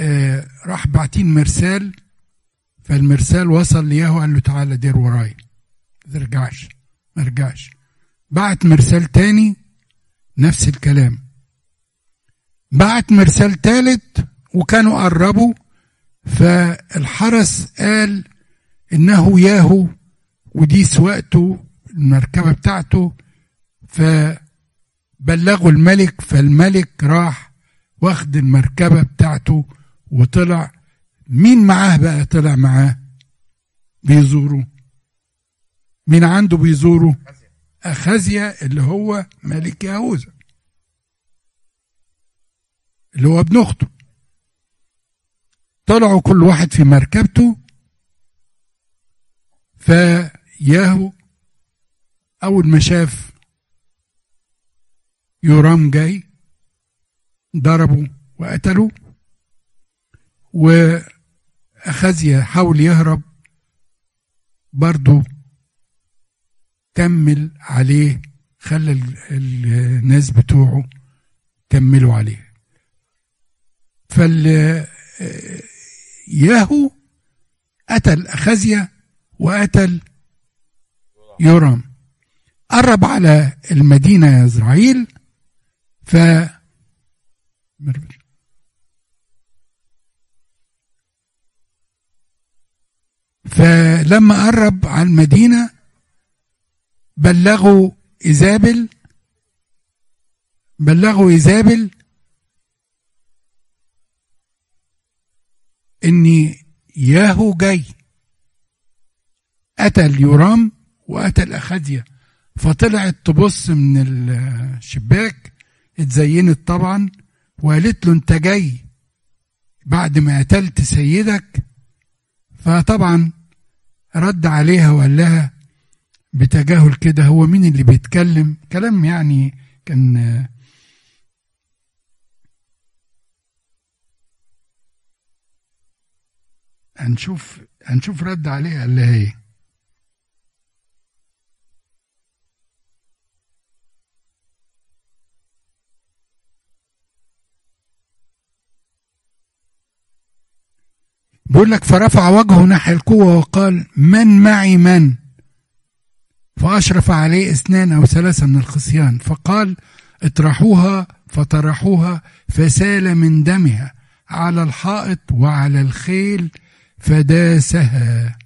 آه راح باعتين مرسال. فالمرسال وصل لياهو قال له تعالى دير وراي. ما ترجعش ما رجعش. بعت مرسال تاني نفس الكلام. بعت مرسال تالت وكانوا قربوا فالحرس قال إنه ياهو ودي سواقته المركبة بتاعته. فبلغوا الملك فالملك راح واخد المركبة بتاعته وطلع. مين معاه بقى طلع معاه؟ بيزوره مين عنده بيزوره أخازيا اللي هو ملك يهوذا اللي هو ابن أخته. طلعوا كل واحد في مركبته. فياهو أول ما شاف يورام جاي ضربوا وقتلوا وأخازيا حاول يهرب برضه كمل عليه خلى ال- ال- الناس بتوعه كملوا عليه. فال آه، ياهو قتل أخازيا وقتل يورام قرب على المدينة إسرائيل ف فلما قرب على المدينة بلغوا إيزابل بلغوا إيزابل إن ياهو جاي. قتل يورام وقتل أخازيا فطلعت تبص من الشباك اتزينت طبعا وقالت له أنت جاي بعد ما قتلت سيدك؟ فطبعا رد عليها وقال لها بتجاهل كده هو مين اللي بيتكلم؟ كلام يعني كان هنشوف هنشوف رد عليها قال لها إيه. بيقول لك فرفع وجهه ناحية القوة وقال من معي من؟ فأشرف عليه اثنان أو ثلاثة من الخصيان. فقال اطرحوها فطرحوها فسال من دمها على الحائط وعلى الخيل فداسها.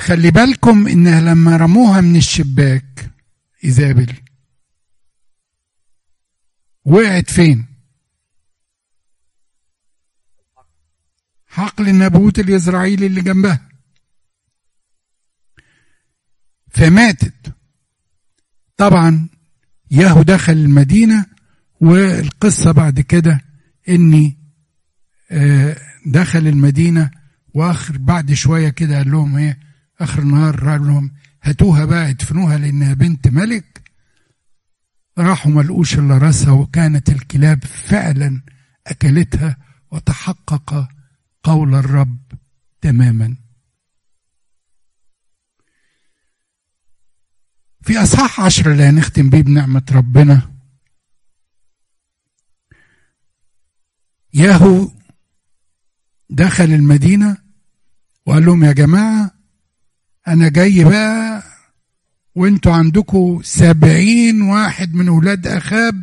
خلي بالكم إنها لما رموها من الشباك ايزابل وقعت فين؟ حقل النبوت الإسرائيلي اللي جنبها. فماتت. طبعا ياهو دخل المدينة والقصة بعد كده إني آه، دخل المدينة وآخر بعد شوية كده قال لهم إيه آخر النهار قال لهم هاتوها بقى ادفنوها لأنها بنت ملك. راحوا ملقوش الا راسها وكانت الكلاب فعلا أكلتها وتحقق قول الرب تماما. في أصحاح عشرة اللي هنختم بيه بنعمة ربنا. ياهو دخل المدينة وقال لهم يا جماعة أنا جاي بقى وانتوا عندكم سبعين واحد من ولاد أخاب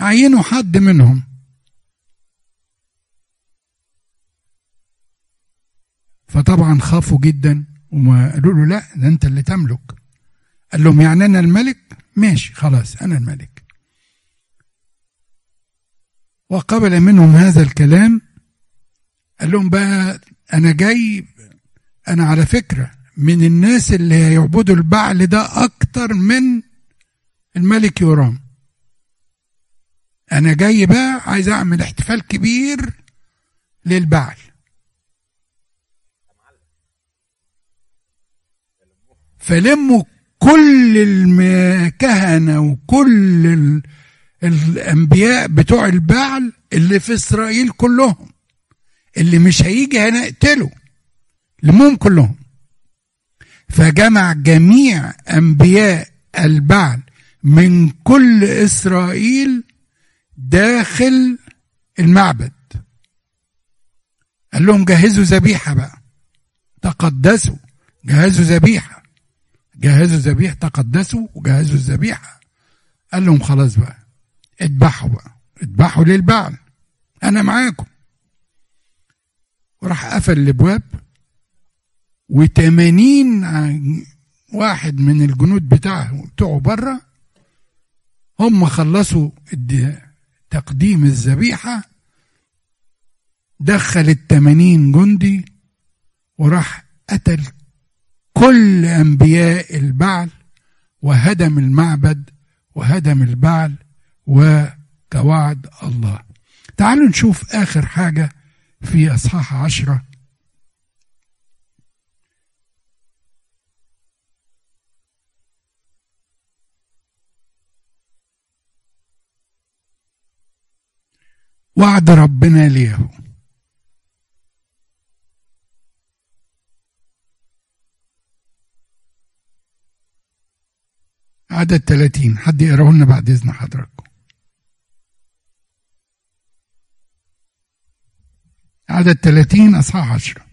عينوا حد منهم. فطبعا خافوا جدا وما قالوا له لا ده أنت اللي تملك. قال لهم يعني أنا الملك؟ ماشي خلاص أنا الملك. وقبل منهم هذا الكلام قال لهم بقى أنا جاي أنا على فكرة من الناس اللي هيعبدوا البعل ده أكتر من الملك يورام. أنا جاي بقى عايز أعمل احتفال كبير للبعل. فلموا كل الكهنة وكل ال... الأنبياء بتوع البعل اللي في إسرائيل كلهم. اللي مش هيجي هنقتله. لمهم كلهم. فجمع جميع أنبياء البعل من كل إسرائيل داخل المعبد. قال لهم جهزوا ذبيحة بقى. تقدسوا. جهزوا ذبيحة. جهزوا ذبيحة. تقدسوا وجهزوا الذبيحة. قال لهم خلاص بقى. اذبحوا بقى. اذبحوا للبعل. أنا معاكم. وراح قفل الأبواب. وتمانين واحد من الجنود بتاعه بتوعه بره هم خلصوا تقديم الذبيحة دخل التمانين جندي وراح قتل كل أنبياء البعل وهدم المعبد وهدم البعل وكوعد الله. تعالوا نشوف آخر حاجة في أصحاح عشرة. وعد ربنا ليهو عدد 30 حد يقراه لنا بعد إذن حضراتكم. عدد 30 أصحاح 10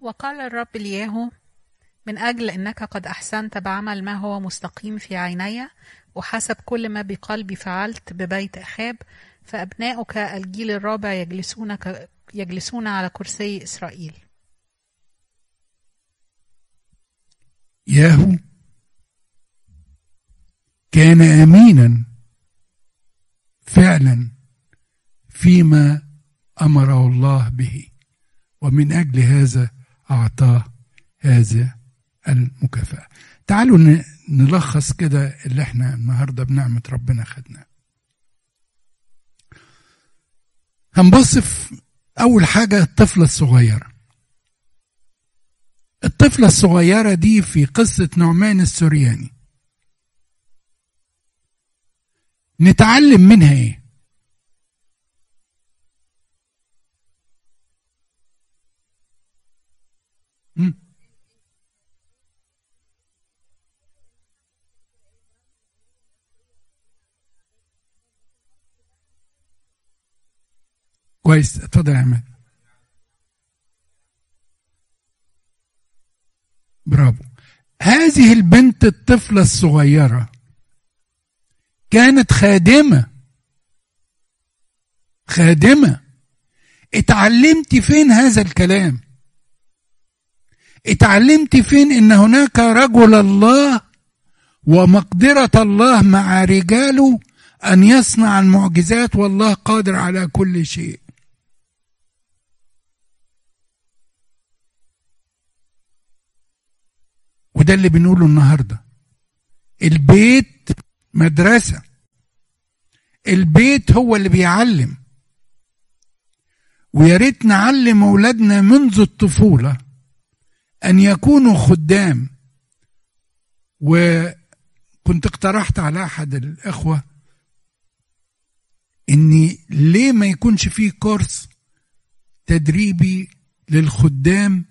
وقال الرب لياهو من أجل أنك قد أحسنت بعمل ما هو مستقيم في عيني وحسب كل ما بقلبي فعلت ببيت أخاب فأبناؤك الجيل الرابع يجلسون, ك... يجلسون على كرسي إسرائيل. ياهو كان امينا فعلا فيما أمره الله به ومن أجل هذا أعطاه هذا المكافأة. تعالوا نلخص كده اللي إحنا النهارده بنعمة ربنا خدناه. هنبص في أول حاجة الطفلة الصغيرة. الطفلة الصغيرة دي في قصة نعمان السورياني. نتعلم منها إيه؟ كويس اتفضل يا عماد. برافو. هذه البنت الطفلة الصغيرة كانت خادمة. خادمة. اتعلمت فين هذا الكلام؟ اتعلمت فين إن هناك رجل الله ومقدرة الله مع رجاله أن يصنع المعجزات والله قادر على كل شيء؟ وده اللي بنقوله النهارده. البيت مدرسة. البيت هو اللي بيعلم. ويا ريت نعلم أولادنا منذ الطفولة أن يكونوا خدام. وكنت اقترحت على أحد الإخوة إني ليه ما يكونش فيه كورس تدريبي للخدام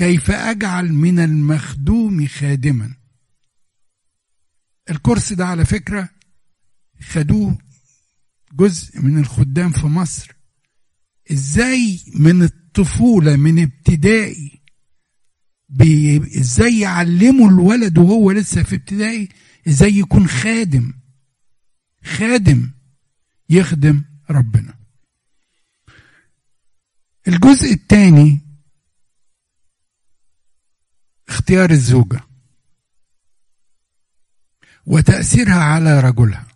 كيف أجعل من المخدوم خادما. الكورس ده على فكرة خدوه جزء من الخدام في مصر. إزاي من الطفولة من ابتدائي إزاي يعلموا الولد وهو لسه في ابتدائي إزاي يكون خادم؟ خادم يخدم ربنا. الجزء الثاني اختيار الزوجة وتأثيرها على رجلها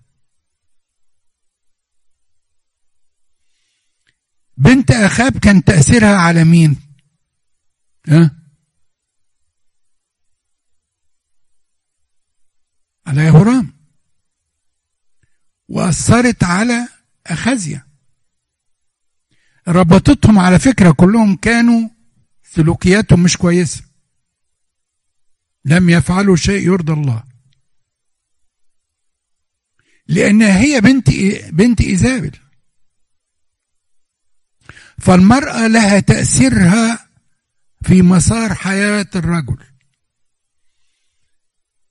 بنت أخاب كان تأثيرها على مين؟ ها؟ على يهورام وأثرت على أخازيا ربطتهم على فكرة كلهم كانوا سلوكياتهم مش كويسة لم يفعلوا شيء يرضي الله. لأن هي بنت بنت إيزابل فالمرأة لها تأثيرها في مسار حياة الرجل.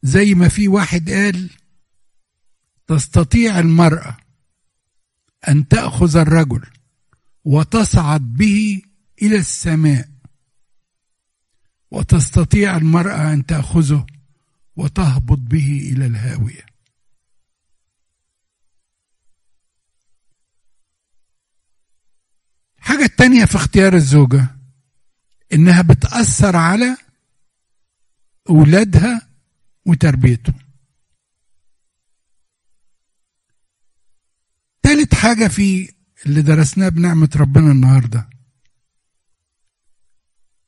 زي ما في واحد قال تستطيع المرأة أن تأخذ الرجل وتصعد به إلى السماء. وتستطيع المرأة أن تأخذه وتهبط به إلى الهاوية. الحاجة التانية في اختيار الزوجة إنها بتأثر على أولادها وتربيتهم تالت حاجة في اللي درسناه بنعمة ربنا النهاردة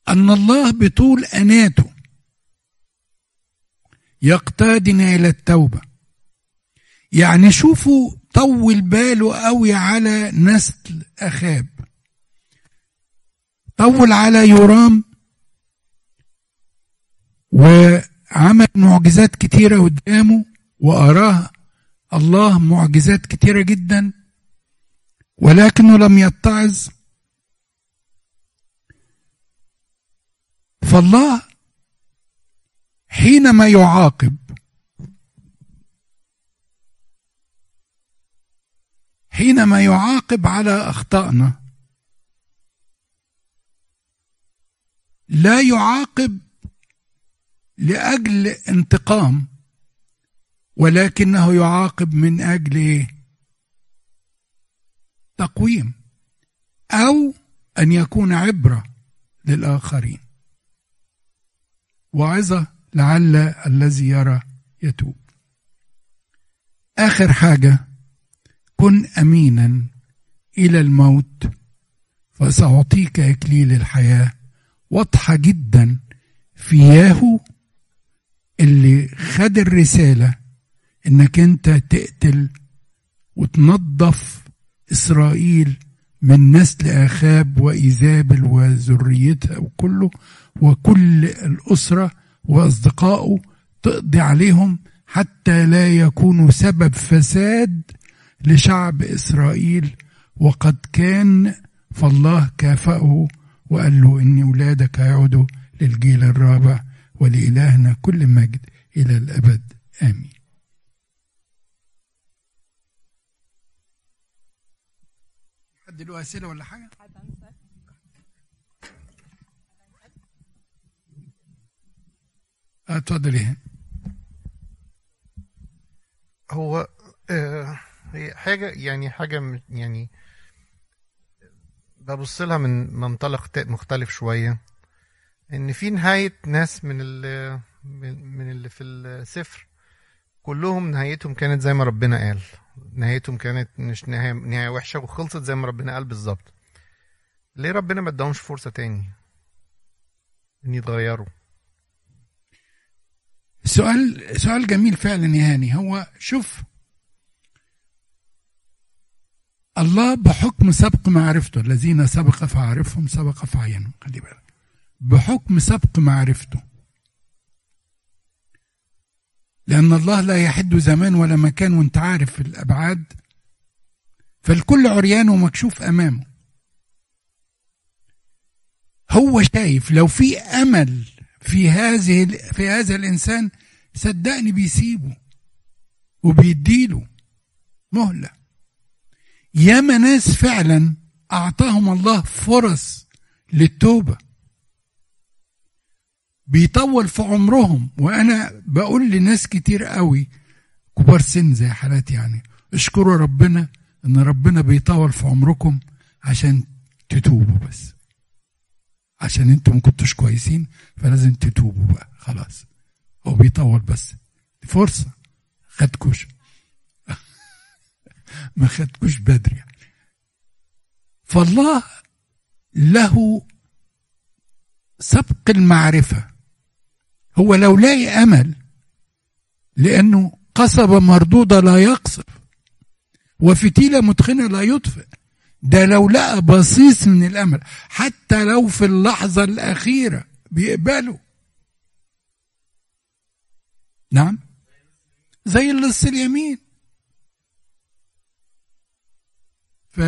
أن الله بطول أناته يقتادنا إلى التوبة. يعني شوفوا طول باله قوي على نسل أخاب. طول على يورام وعمل معجزات كتيرة قدامه وأراه الله معجزات كتيرة جدا. ولكنه لم يتعظ. فالله حينما يعاقب حينما يعاقب على أخطائنا لا يعاقب لأجل انتقام ولكنه يعاقب من أجل تقويم أو أن يكون عبرة للآخرين. وعظه لعل الذي يرى يتوب. آخر حاجة كن امينا إلى الموت فسأعطيك إكليل الحياة. واضحة جدا في ياهو اللي خد الرسالة إنك أنت تقتل وتنظف إسرائيل من نسل آخاب وإيزابل وذريتها وكله وكل الأسرة واصدقائه تقضي عليهم حتى لا يكونوا سبب فساد لشعب إسرائيل. وقد كان فالله كافأه وقال له إن أولادك هيعودوا للجيل الرابع ولإلهنا كل مجد إلى الأبد. آمين. حد له أسئلة ولا حاجة؟ اتفضلي. هو آه هي حاجة يعني حاجة م- يعني ببص لها من منطلق مختلف شوية. إن في نهاية ناس من اللي من من اللي في السفر كلهم نهايتهم كانت زي ما ربنا قال. نهايتهم كانت مش نهاية نهاية وحشة وخلصت زي ما ربنا قال بالظبط. ليه ربنا ما اداهمش فرصة تاني؟ إن يتغيروا. سؤال سؤال جميل فعلا يا هاني. هو شوف الله بحكم سبق معرفته الذين سبق فعرفهم سبق فعينهم. خلي بالك. بحكم سبق معرفته لأن الله لا يحد زمان ولا مكان وأنت عارف الأبعاد. فالكل عريان ومكشوف أمامه. هو شايف لو في أمل في هذه في هذا الإنسان صدقني بيسيبه وبيديله مهلة. ياما ناس فعلا أعطاهم الله فرص للتوبة. بيطول في عمرهم. وأنا بقول لناس كتير قوي كبار سن زي حالاتي يعني اشكروا ربنا إن ربنا بيطول في عمركم عشان تتوبوا بس. عشان أنتوا ما كنتوش كويسين فلازم تتوبوا بقى خلاص. هو بيطول بس. دي فرصة. خدكوش. ما خدكوش بدري يعني. فالله له سبق المعرفة. هو لو لاقي أمل لأنه قصبة مردودة لا يقصف وفتيلة متخنة لا يطفئ ده لو لقى بصيص من الأمل حتى لو في اللحظة الأخيرة بيقبله. نعم؟ زي اللص اليمين. ف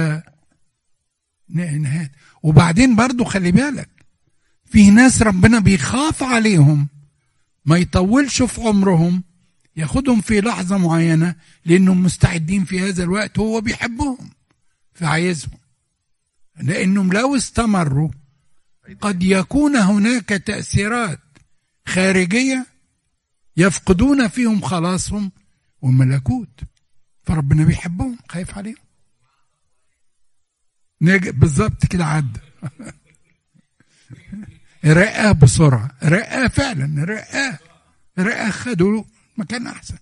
وبعدين برضو خلي بالك في ناس ربنا بيخاف عليهم. ما يطولش في عمرهم ياخدهم في لحظة معينة لأنهم مستعدين في هذا الوقت هو بيحبهم فعايزهم لأنهم لو استمروا قد يكون هناك تأثيرات خارجية يفقدون فيهم خلاصهم وملكوت فربنا بيحبهم خايف عليهم. بالظبط كده عدى رقاه بسرعة رقاه فعلا رقاه رقاه خدوا مكان أحسن.